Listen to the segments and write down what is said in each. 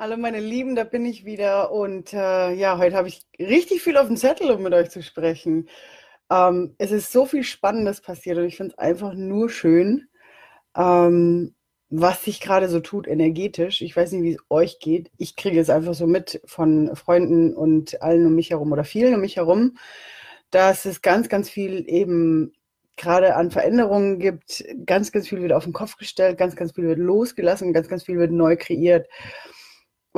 Hallo meine Lieben, da bin ich wieder und äh, ja, heute habe ich richtig viel auf dem Zettel, um mit euch zu sprechen. Ähm, es ist so viel Spannendes passiert und ich finde es einfach nur schön, ähm, was sich gerade so tut energetisch. Ich weiß nicht, wie es euch geht. Ich kriege es einfach so mit von Freunden und allen um mich herum oder vielen um mich herum, dass es ganz, ganz viel eben gerade an Veränderungen gibt. Ganz, ganz viel wird auf den Kopf gestellt, ganz, ganz viel wird losgelassen, ganz, ganz viel wird neu kreiert.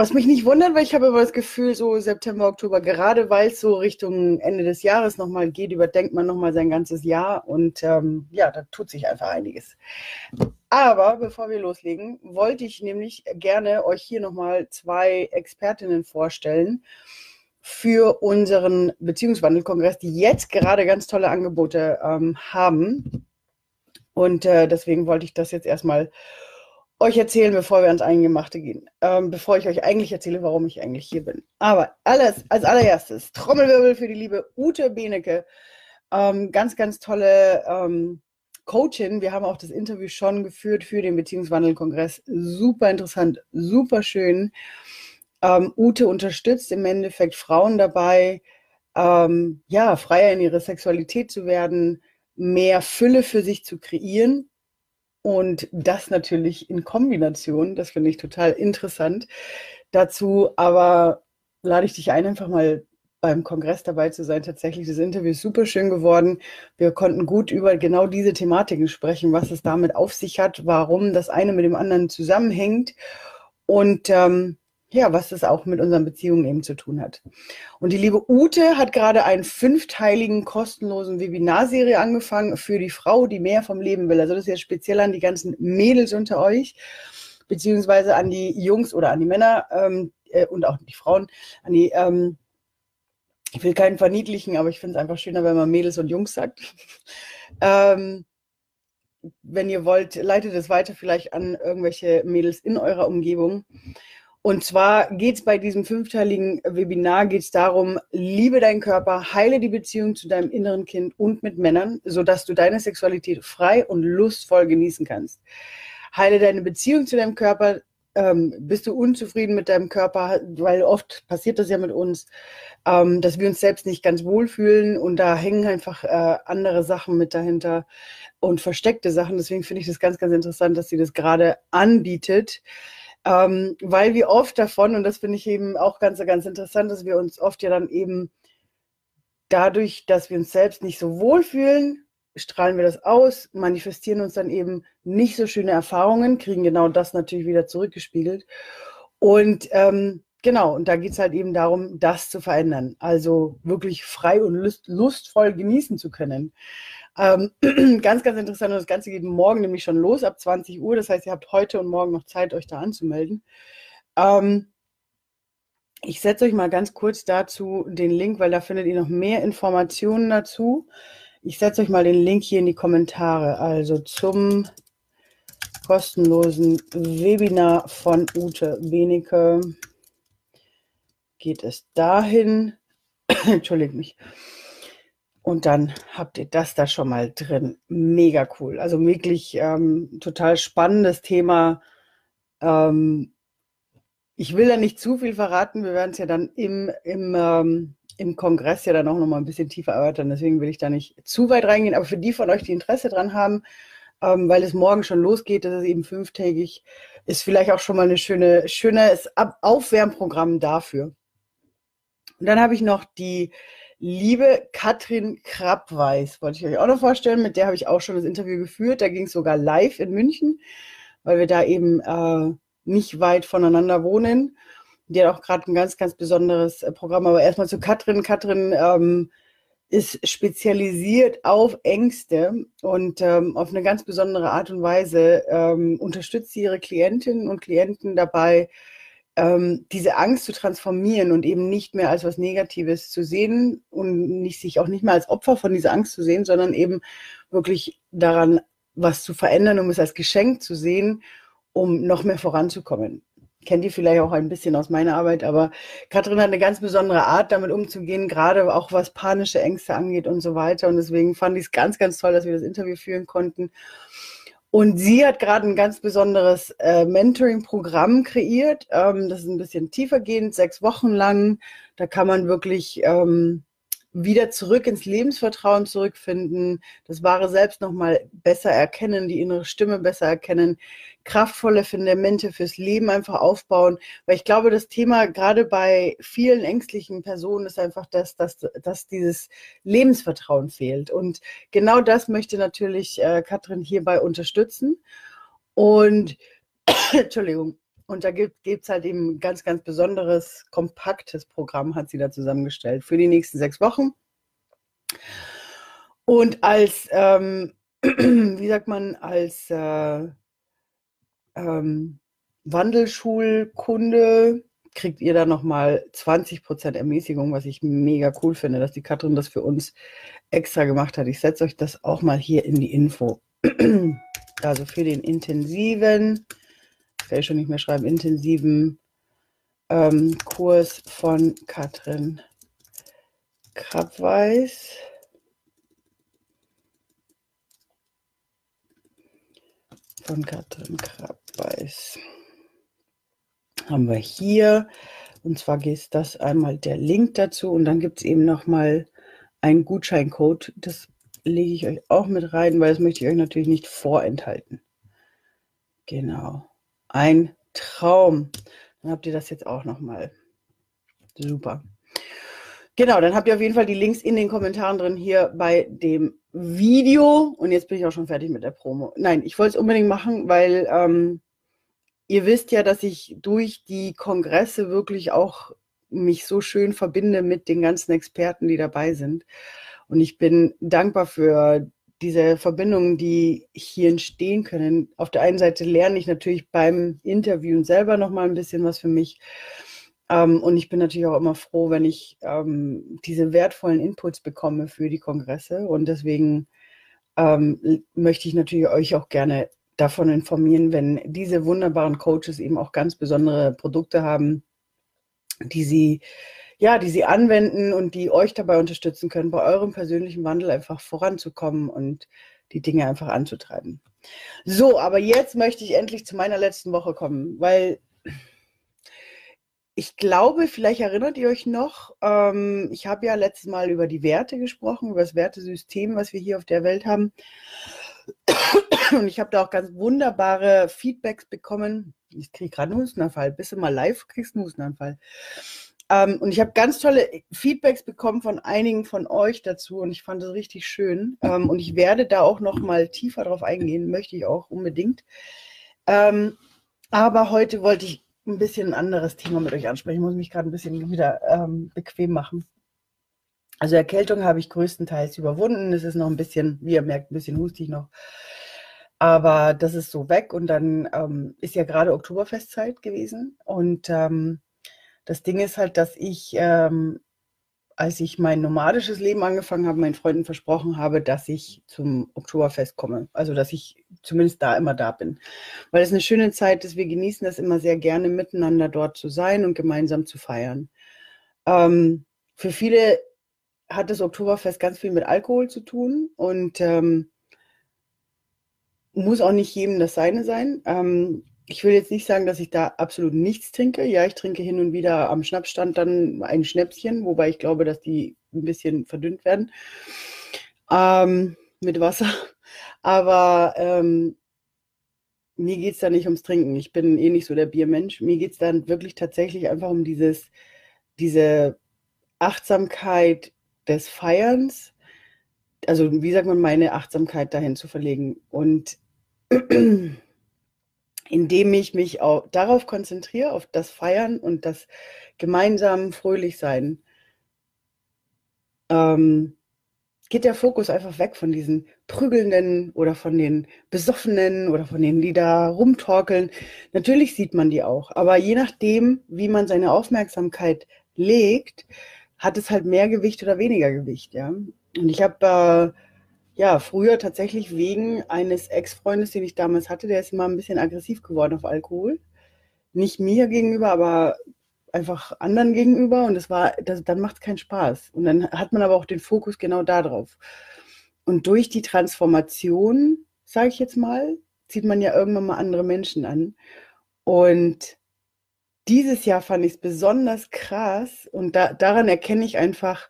Was mich nicht wundert, weil ich habe immer das Gefühl, so September, Oktober, gerade weil es so Richtung Ende des Jahres nochmal geht, überdenkt man nochmal sein ganzes Jahr und ähm, ja, da tut sich einfach einiges. Aber bevor wir loslegen, wollte ich nämlich gerne euch hier nochmal zwei Expertinnen vorstellen für unseren Beziehungswandelkongress, die jetzt gerade ganz tolle Angebote ähm, haben. Und äh, deswegen wollte ich das jetzt erstmal euch erzählen, bevor wir ans Eingemachte gehen. Ähm, bevor ich euch eigentlich erzähle, warum ich eigentlich hier bin. Aber alles, als allererstes, Trommelwirbel für die liebe Ute Benecke. Ähm, ganz, ganz tolle ähm, Coachin. Wir haben auch das Interview schon geführt für den Beziehungswandelkongress. Super interessant, super schön. Ähm, Ute unterstützt im Endeffekt Frauen dabei, ähm, ja, freier in ihre Sexualität zu werden, mehr Fülle für sich zu kreieren und das natürlich in Kombination, das finde ich total interessant. Dazu aber lade ich dich ein, einfach mal beim Kongress dabei zu sein. Tatsächlich, das Interview ist super schön geworden. Wir konnten gut über genau diese Thematiken sprechen, was es damit auf sich hat, warum das eine mit dem anderen zusammenhängt. Und ähm, ja, was das auch mit unseren Beziehungen eben zu tun hat. Und die liebe Ute hat gerade einen fünfteiligen kostenlosen Webinarserie angefangen für die Frau, die mehr vom Leben will. Also das ist jetzt speziell an die ganzen Mädels unter euch, beziehungsweise an die Jungs oder an die Männer ähm, äh, und auch die Frauen, an die, ähm, ich will keinen verniedlichen, aber ich finde es einfach schöner, wenn man Mädels und Jungs sagt. ähm, wenn ihr wollt, leitet es weiter vielleicht an irgendwelche Mädels in eurer Umgebung. Und zwar geht es bei diesem fünfteiligen Webinar geht's darum, liebe deinen Körper, heile die Beziehung zu deinem inneren Kind und mit Männern, sodass du deine Sexualität frei und lustvoll genießen kannst. Heile deine Beziehung zu deinem Körper. Ähm, bist du unzufrieden mit deinem Körper, weil oft passiert das ja mit uns, ähm, dass wir uns selbst nicht ganz wohlfühlen und da hängen einfach äh, andere Sachen mit dahinter und versteckte Sachen. Deswegen finde ich das ganz, ganz interessant, dass sie das gerade anbietet ähm, weil wir oft davon, und das finde ich eben auch ganz, ganz interessant, dass wir uns oft ja dann eben dadurch, dass wir uns selbst nicht so wohlfühlen, strahlen wir das aus, manifestieren uns dann eben nicht so schöne Erfahrungen, kriegen genau das natürlich wieder zurückgespiegelt. Und ähm, genau, und da geht es halt eben darum, das zu verändern, also wirklich frei und lust, lustvoll genießen zu können. Ähm, ganz, ganz interessant. Und das Ganze geht morgen nämlich schon los ab 20 Uhr. Das heißt, ihr habt heute und morgen noch Zeit, euch da anzumelden. Ähm, ich setze euch mal ganz kurz dazu den Link, weil da findet ihr noch mehr Informationen dazu. Ich setze euch mal den Link hier in die Kommentare. Also zum kostenlosen Webinar von Ute Benecke geht es dahin. Entschuldigt mich. Und dann habt ihr das da schon mal drin. Mega cool. Also wirklich ähm, total spannendes Thema. Ähm, ich will da nicht zu viel verraten. Wir werden es ja dann im, im, ähm, im Kongress ja dann auch noch mal ein bisschen tiefer erörtern. Deswegen will ich da nicht zu weit reingehen. Aber für die von euch, die Interesse dran haben, ähm, weil es morgen schon losgeht, das ist eben fünftägig, ist vielleicht auch schon mal eine schöne, schönes Aufwärmprogramm dafür. Und dann habe ich noch die liebe Katrin Krappweis, wollte ich euch auch noch vorstellen. Mit der habe ich auch schon das Interview geführt. Da ging es sogar live in München, weil wir da eben äh, nicht weit voneinander wohnen. Die hat auch gerade ein ganz, ganz besonderes äh, Programm. Aber erstmal zu Katrin. Katrin ähm, ist spezialisiert auf Ängste und ähm, auf eine ganz besondere Art und Weise ähm, unterstützt sie ihre Klientinnen und Klienten dabei, ähm, diese Angst zu transformieren und eben nicht mehr als was Negatives zu sehen und nicht sich auch nicht mehr als Opfer von dieser Angst zu sehen, sondern eben wirklich daran was zu verändern, um es als Geschenk zu sehen, um noch mehr voranzukommen. Kennt ihr vielleicht auch ein bisschen aus meiner Arbeit, aber Katrin hat eine ganz besondere Art, damit umzugehen, gerade auch was panische Ängste angeht und so weiter. Und deswegen fand ich es ganz, ganz toll, dass wir das Interview führen konnten. Und sie hat gerade ein ganz besonderes äh, Mentoring-Programm kreiert. Ähm, das ist ein bisschen tiefergehend, sechs Wochen lang. Da kann man wirklich ähm, wieder zurück ins Lebensvertrauen zurückfinden, das wahre Selbst nochmal besser erkennen, die innere Stimme besser erkennen, kraftvolle Fundamente fürs Leben einfach aufbauen. Weil ich glaube, das Thema gerade bei vielen ängstlichen Personen ist einfach das, dass, dass dieses Lebensvertrauen fehlt. Und genau das möchte natürlich äh, Katrin hierbei unterstützen. Und Entschuldigung. Und da gibt es halt eben ganz, ganz besonderes, kompaktes Programm, hat sie da zusammengestellt für die nächsten sechs Wochen. Und als, ähm, wie sagt man, als äh, ähm, Wandelschulkunde kriegt ihr da nochmal 20% Ermäßigung, was ich mega cool finde, dass die Katrin das für uns extra gemacht hat. Ich setze euch das auch mal hier in die Info. also für den intensiven ich schon nicht mehr schreiben, intensiven ähm, Kurs von Katrin Krabweis. Von Katrin Krabweis haben wir hier. Und zwar ist das einmal der Link dazu und dann gibt es eben nochmal einen Gutscheincode. Das lege ich euch auch mit rein, weil das möchte ich euch natürlich nicht vorenthalten. Genau. Ein Traum. Dann habt ihr das jetzt auch nochmal. Super. Genau, dann habt ihr auf jeden Fall die Links in den Kommentaren drin hier bei dem Video. Und jetzt bin ich auch schon fertig mit der Promo. Nein, ich wollte es unbedingt machen, weil ähm, ihr wisst ja, dass ich durch die Kongresse wirklich auch mich so schön verbinde mit den ganzen Experten, die dabei sind. Und ich bin dankbar für diese Verbindungen, die hier entstehen können. Auf der einen Seite lerne ich natürlich beim Interviewen selber noch mal ein bisschen was für mich. Ähm, und ich bin natürlich auch immer froh, wenn ich ähm, diese wertvollen Inputs bekomme für die Kongresse. Und deswegen ähm, möchte ich natürlich euch auch gerne davon informieren, wenn diese wunderbaren Coaches eben auch ganz besondere Produkte haben, die sie ja, die sie anwenden und die euch dabei unterstützen können, bei eurem persönlichen Wandel einfach voranzukommen und die Dinge einfach anzutreiben. So, aber jetzt möchte ich endlich zu meiner letzten Woche kommen, weil ich glaube, vielleicht erinnert ihr euch noch, ähm, ich habe ja letztes Mal über die Werte gesprochen, über das Wertesystem, was wir hier auf der Welt haben. Und ich habe da auch ganz wunderbare Feedbacks bekommen. Ich kriege gerade einen Hustenanfall. Bist du mal live, kriegst einen Hustenanfall. Ähm, und ich habe ganz tolle Feedbacks bekommen von einigen von euch dazu und ich fand es richtig schön. Ähm, und ich werde da auch noch mal tiefer drauf eingehen, möchte ich auch unbedingt. Ähm, aber heute wollte ich ein bisschen anderes Thema mit euch ansprechen. Ich muss mich gerade ein bisschen wieder ähm, bequem machen. Also Erkältung habe ich größtenteils überwunden. Es ist noch ein bisschen, wie ihr merkt, ein bisschen hustig noch. Aber das ist so weg. Und dann ähm, ist ja gerade Oktoberfestzeit gewesen. Und ähm, das Ding ist halt, dass ich, ähm, als ich mein nomadisches Leben angefangen habe, meinen Freunden versprochen habe, dass ich zum Oktoberfest komme. Also, dass ich zumindest da immer da bin. Weil es eine schöne Zeit ist. Wir genießen das immer sehr gerne, miteinander dort zu sein und gemeinsam zu feiern. Ähm, für viele hat das Oktoberfest ganz viel mit Alkohol zu tun und ähm, muss auch nicht jedem das Seine sein. Ähm, ich will jetzt nicht sagen, dass ich da absolut nichts trinke. Ja, ich trinke hin und wieder am Schnappstand dann ein Schnäpschen, wobei ich glaube, dass die ein bisschen verdünnt werden ähm, mit Wasser. Aber ähm, mir geht es da nicht ums Trinken. Ich bin eh nicht so der Biermensch. Mir geht es dann wirklich tatsächlich einfach um dieses, diese Achtsamkeit des Feierns. Also, wie sagt man, meine Achtsamkeit dahin zu verlegen. Und indem ich mich auch darauf konzentriere, auf das Feiern und das gemeinsam fröhlich sein, ähm, geht der Fokus einfach weg von diesen Prügelnden oder von den Besoffenen oder von denen, die da rumtorkeln. Natürlich sieht man die auch, aber je nachdem, wie man seine Aufmerksamkeit legt, hat es halt mehr Gewicht oder weniger Gewicht, ja. Und ich habe äh, ja, früher tatsächlich wegen eines Ex-Freundes, den ich damals hatte, der ist immer ein bisschen aggressiv geworden auf Alkohol. Nicht mir gegenüber, aber einfach anderen gegenüber. Und das war, das, dann macht es keinen Spaß. Und dann hat man aber auch den Fokus genau darauf. Und durch die Transformation, sage ich jetzt mal, zieht man ja irgendwann mal andere Menschen an. Und dieses Jahr fand ich es besonders krass und da, daran erkenne ich einfach,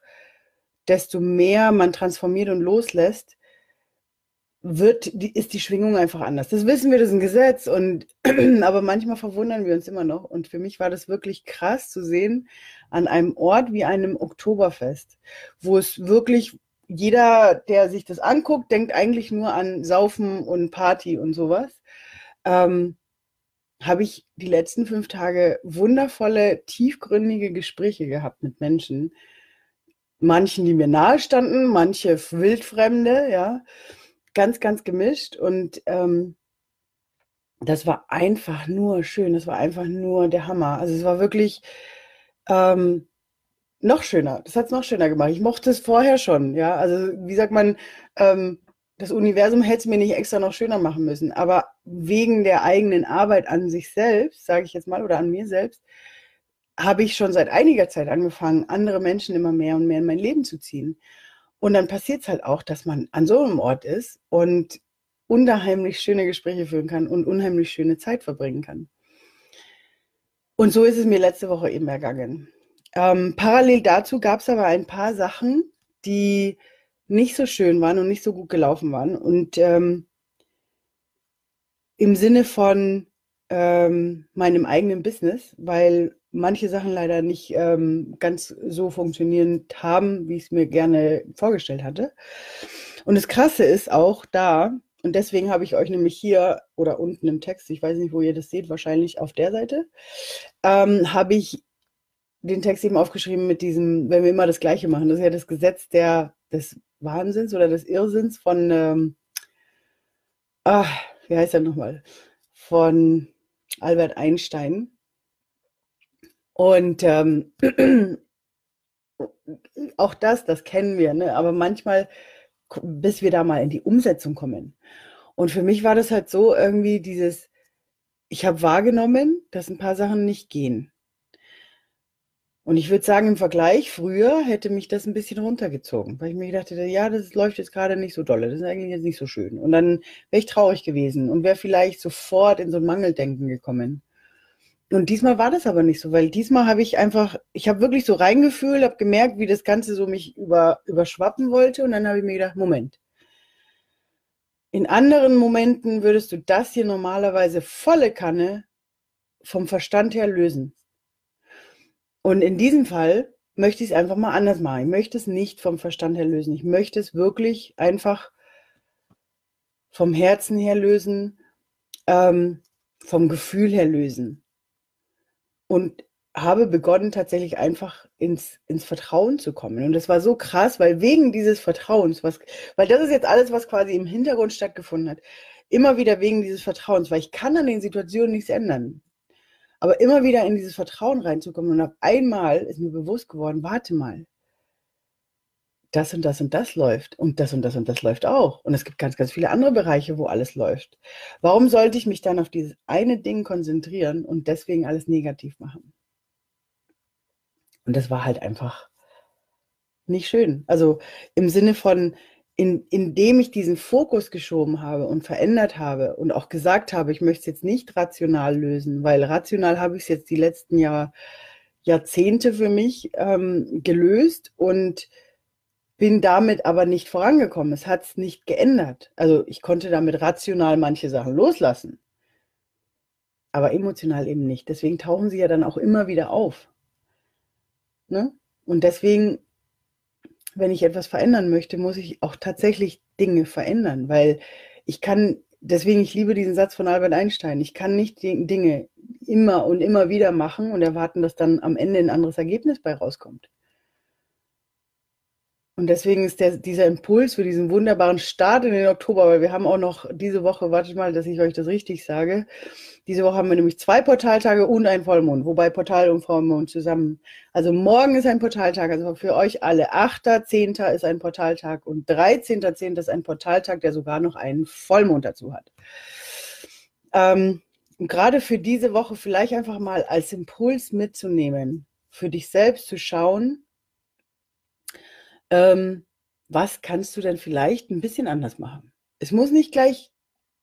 desto mehr man transformiert und loslässt, wird, ist die Schwingung einfach anders. Das wissen wir, das ist ein Gesetz. Und, aber manchmal verwundern wir uns immer noch. Und für mich war das wirklich krass zu sehen an einem Ort wie einem Oktoberfest, wo es wirklich jeder, der sich das anguckt, denkt eigentlich nur an Saufen und Party und sowas. Ähm, habe ich die letzten fünf Tage wundervolle, tiefgründige Gespräche gehabt mit Menschen. Manchen, die mir nahe standen, manche wildfremde, ja ganz, ganz gemischt und ähm, das war einfach nur schön. Das war einfach nur der Hammer. Also es war wirklich ähm, noch schöner. Das hat es noch schöner gemacht. Ich mochte es vorher schon. Ja, also wie sagt man, ähm, das Universum hätte es mir nicht extra noch schöner machen müssen. Aber wegen der eigenen Arbeit an sich selbst, sage ich jetzt mal, oder an mir selbst, habe ich schon seit einiger Zeit angefangen, andere Menschen immer mehr und mehr in mein Leben zu ziehen. Und dann passiert es halt auch, dass man an so einem Ort ist und unheimlich schöne Gespräche führen kann und unheimlich schöne Zeit verbringen kann. Und so ist es mir letzte Woche eben ergangen. Ähm, parallel dazu gab es aber ein paar Sachen, die nicht so schön waren und nicht so gut gelaufen waren. Und ähm, im Sinne von ähm, meinem eigenen Business, weil manche Sachen leider nicht ähm, ganz so funktionierend haben, wie ich es mir gerne vorgestellt hatte. Und das Krasse ist auch da, und deswegen habe ich euch nämlich hier oder unten im Text, ich weiß nicht, wo ihr das seht, wahrscheinlich auf der Seite, ähm, habe ich den Text eben aufgeschrieben mit diesem, wenn wir immer das Gleiche machen. Das ist ja das Gesetz der, des Wahnsinns oder des Irrsinns von, ähm, ach, wie heißt er nochmal? Von Albert Einstein. Und ähm, auch das, das kennen wir, ne? aber manchmal, bis wir da mal in die Umsetzung kommen. Und für mich war das halt so irgendwie dieses, ich habe wahrgenommen, dass ein paar Sachen nicht gehen. Und ich würde sagen, im Vergleich, früher hätte mich das ein bisschen runtergezogen, weil ich mir gedacht hätte, ja, das läuft jetzt gerade nicht so dolle, das ist eigentlich jetzt nicht so schön. Und dann wäre ich traurig gewesen und wäre vielleicht sofort in so ein Mangeldenken gekommen. Und diesmal war das aber nicht so, weil diesmal habe ich einfach, ich habe wirklich so reingefühlt, habe gemerkt, wie das Ganze so mich über, überschwappen wollte. Und dann habe ich mir gedacht, Moment. In anderen Momenten würdest du das hier normalerweise volle Kanne vom Verstand her lösen. Und in diesem Fall möchte ich es einfach mal anders machen. Ich möchte es nicht vom Verstand her lösen. Ich möchte es wirklich einfach vom Herzen her lösen, ähm, vom Gefühl her lösen und habe begonnen, tatsächlich einfach ins, ins Vertrauen zu kommen. Und das war so krass, weil wegen dieses Vertrauens, was, weil das ist jetzt alles, was quasi im Hintergrund stattgefunden hat, immer wieder wegen dieses Vertrauens, weil ich kann an den Situationen nichts ändern. Aber immer wieder in dieses Vertrauen reinzukommen und auf einmal ist mir bewusst geworden, warte mal, das und das und das läuft und das und das und das läuft auch. Und es gibt ganz, ganz viele andere Bereiche, wo alles läuft. Warum sollte ich mich dann auf dieses eine Ding konzentrieren und deswegen alles negativ machen? Und das war halt einfach nicht schön. Also im Sinne von, in, indem ich diesen Fokus geschoben habe und verändert habe und auch gesagt habe, ich möchte es jetzt nicht rational lösen, weil rational habe ich es jetzt die letzten Jahr, Jahrzehnte für mich ähm, gelöst und bin damit aber nicht vorangekommen. Es hat es nicht geändert. Also ich konnte damit rational manche Sachen loslassen, aber emotional eben nicht. Deswegen tauchen sie ja dann auch immer wieder auf. Ne? Und deswegen, wenn ich etwas verändern möchte, muss ich auch tatsächlich Dinge verändern, weil ich kann, deswegen, ich liebe diesen Satz von Albert Einstein, ich kann nicht Dinge immer und immer wieder machen und erwarten, dass dann am Ende ein anderes Ergebnis bei rauskommt. Und deswegen ist der, dieser Impuls für diesen wunderbaren Start in den Oktober, weil wir haben auch noch diese Woche, wartet mal, dass ich euch das richtig sage. Diese Woche haben wir nämlich zwei Portaltage und einen Vollmond, wobei Portal und Vollmond zusammen. Also morgen ist ein Portaltag, also für euch alle. 8.10. ist ein Portaltag und 13.10. ist ein Portaltag, der sogar noch einen Vollmond dazu hat. Ähm, und gerade für diese Woche vielleicht einfach mal als Impuls mitzunehmen, für dich selbst zu schauen, ähm, was kannst du denn vielleicht ein bisschen anders machen? Es muss nicht gleich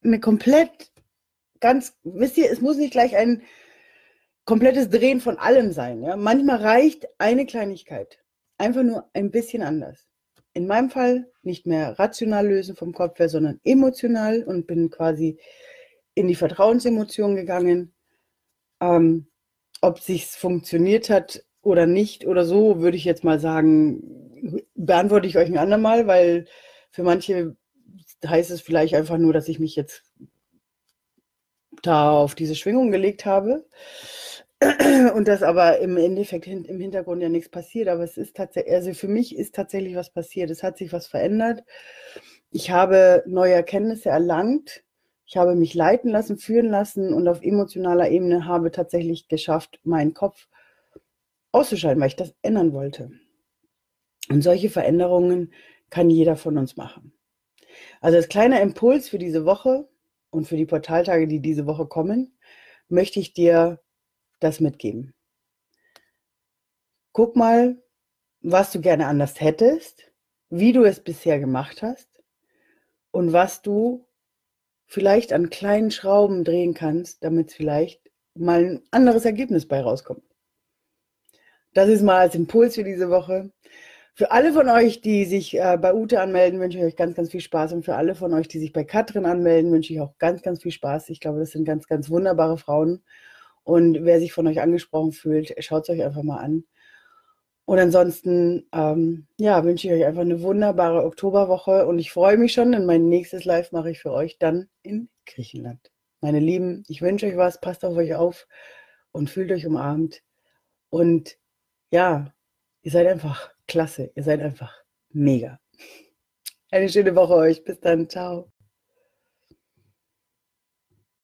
eine komplett, ganz, wisst ihr, es muss nicht gleich ein komplettes Drehen von allem sein. Ja? Manchmal reicht eine Kleinigkeit. Einfach nur ein bisschen anders. In meinem Fall nicht mehr rational lösen vom Kopf her, sondern emotional und bin quasi in die Vertrauensemotion gegangen. Ähm, ob sich's funktioniert hat oder nicht oder so, würde ich jetzt mal sagen, beantworte ich euch ein andermal, weil für manche heißt es vielleicht einfach nur, dass ich mich jetzt da auf diese Schwingung gelegt habe und dass aber im Endeffekt im Hintergrund ja nichts passiert. Aber es ist tatsächlich, also für mich ist tatsächlich was passiert. Es hat sich was verändert. Ich habe neue Erkenntnisse erlangt. Ich habe mich leiten lassen, führen lassen und auf emotionaler Ebene habe tatsächlich geschafft, meinen Kopf auszuschalten, weil ich das ändern wollte. Und solche Veränderungen kann jeder von uns machen. Also als kleiner Impuls für diese Woche und für die Portaltage, die diese Woche kommen, möchte ich dir das mitgeben. Guck mal, was du gerne anders hättest, wie du es bisher gemacht hast und was du vielleicht an kleinen Schrauben drehen kannst, damit vielleicht mal ein anderes Ergebnis bei rauskommt. Das ist mal als Impuls für diese Woche. Für alle von euch, die sich äh, bei Ute anmelden, wünsche ich euch ganz, ganz viel Spaß. Und für alle von euch, die sich bei Katrin anmelden, wünsche ich auch ganz, ganz viel Spaß. Ich glaube, das sind ganz, ganz wunderbare Frauen. Und wer sich von euch angesprochen fühlt, schaut es euch einfach mal an. Und ansonsten, ähm, ja, wünsche ich euch einfach eine wunderbare Oktoberwoche. Und ich freue mich schon, denn mein nächstes Live mache ich für euch dann in Griechenland. Meine Lieben, ich wünsche euch was, passt auf euch auf und fühlt euch umarmt. Und ja, ihr seid einfach klasse. Ihr seid einfach mega. Eine schöne Woche euch. Bis dann. Ciao.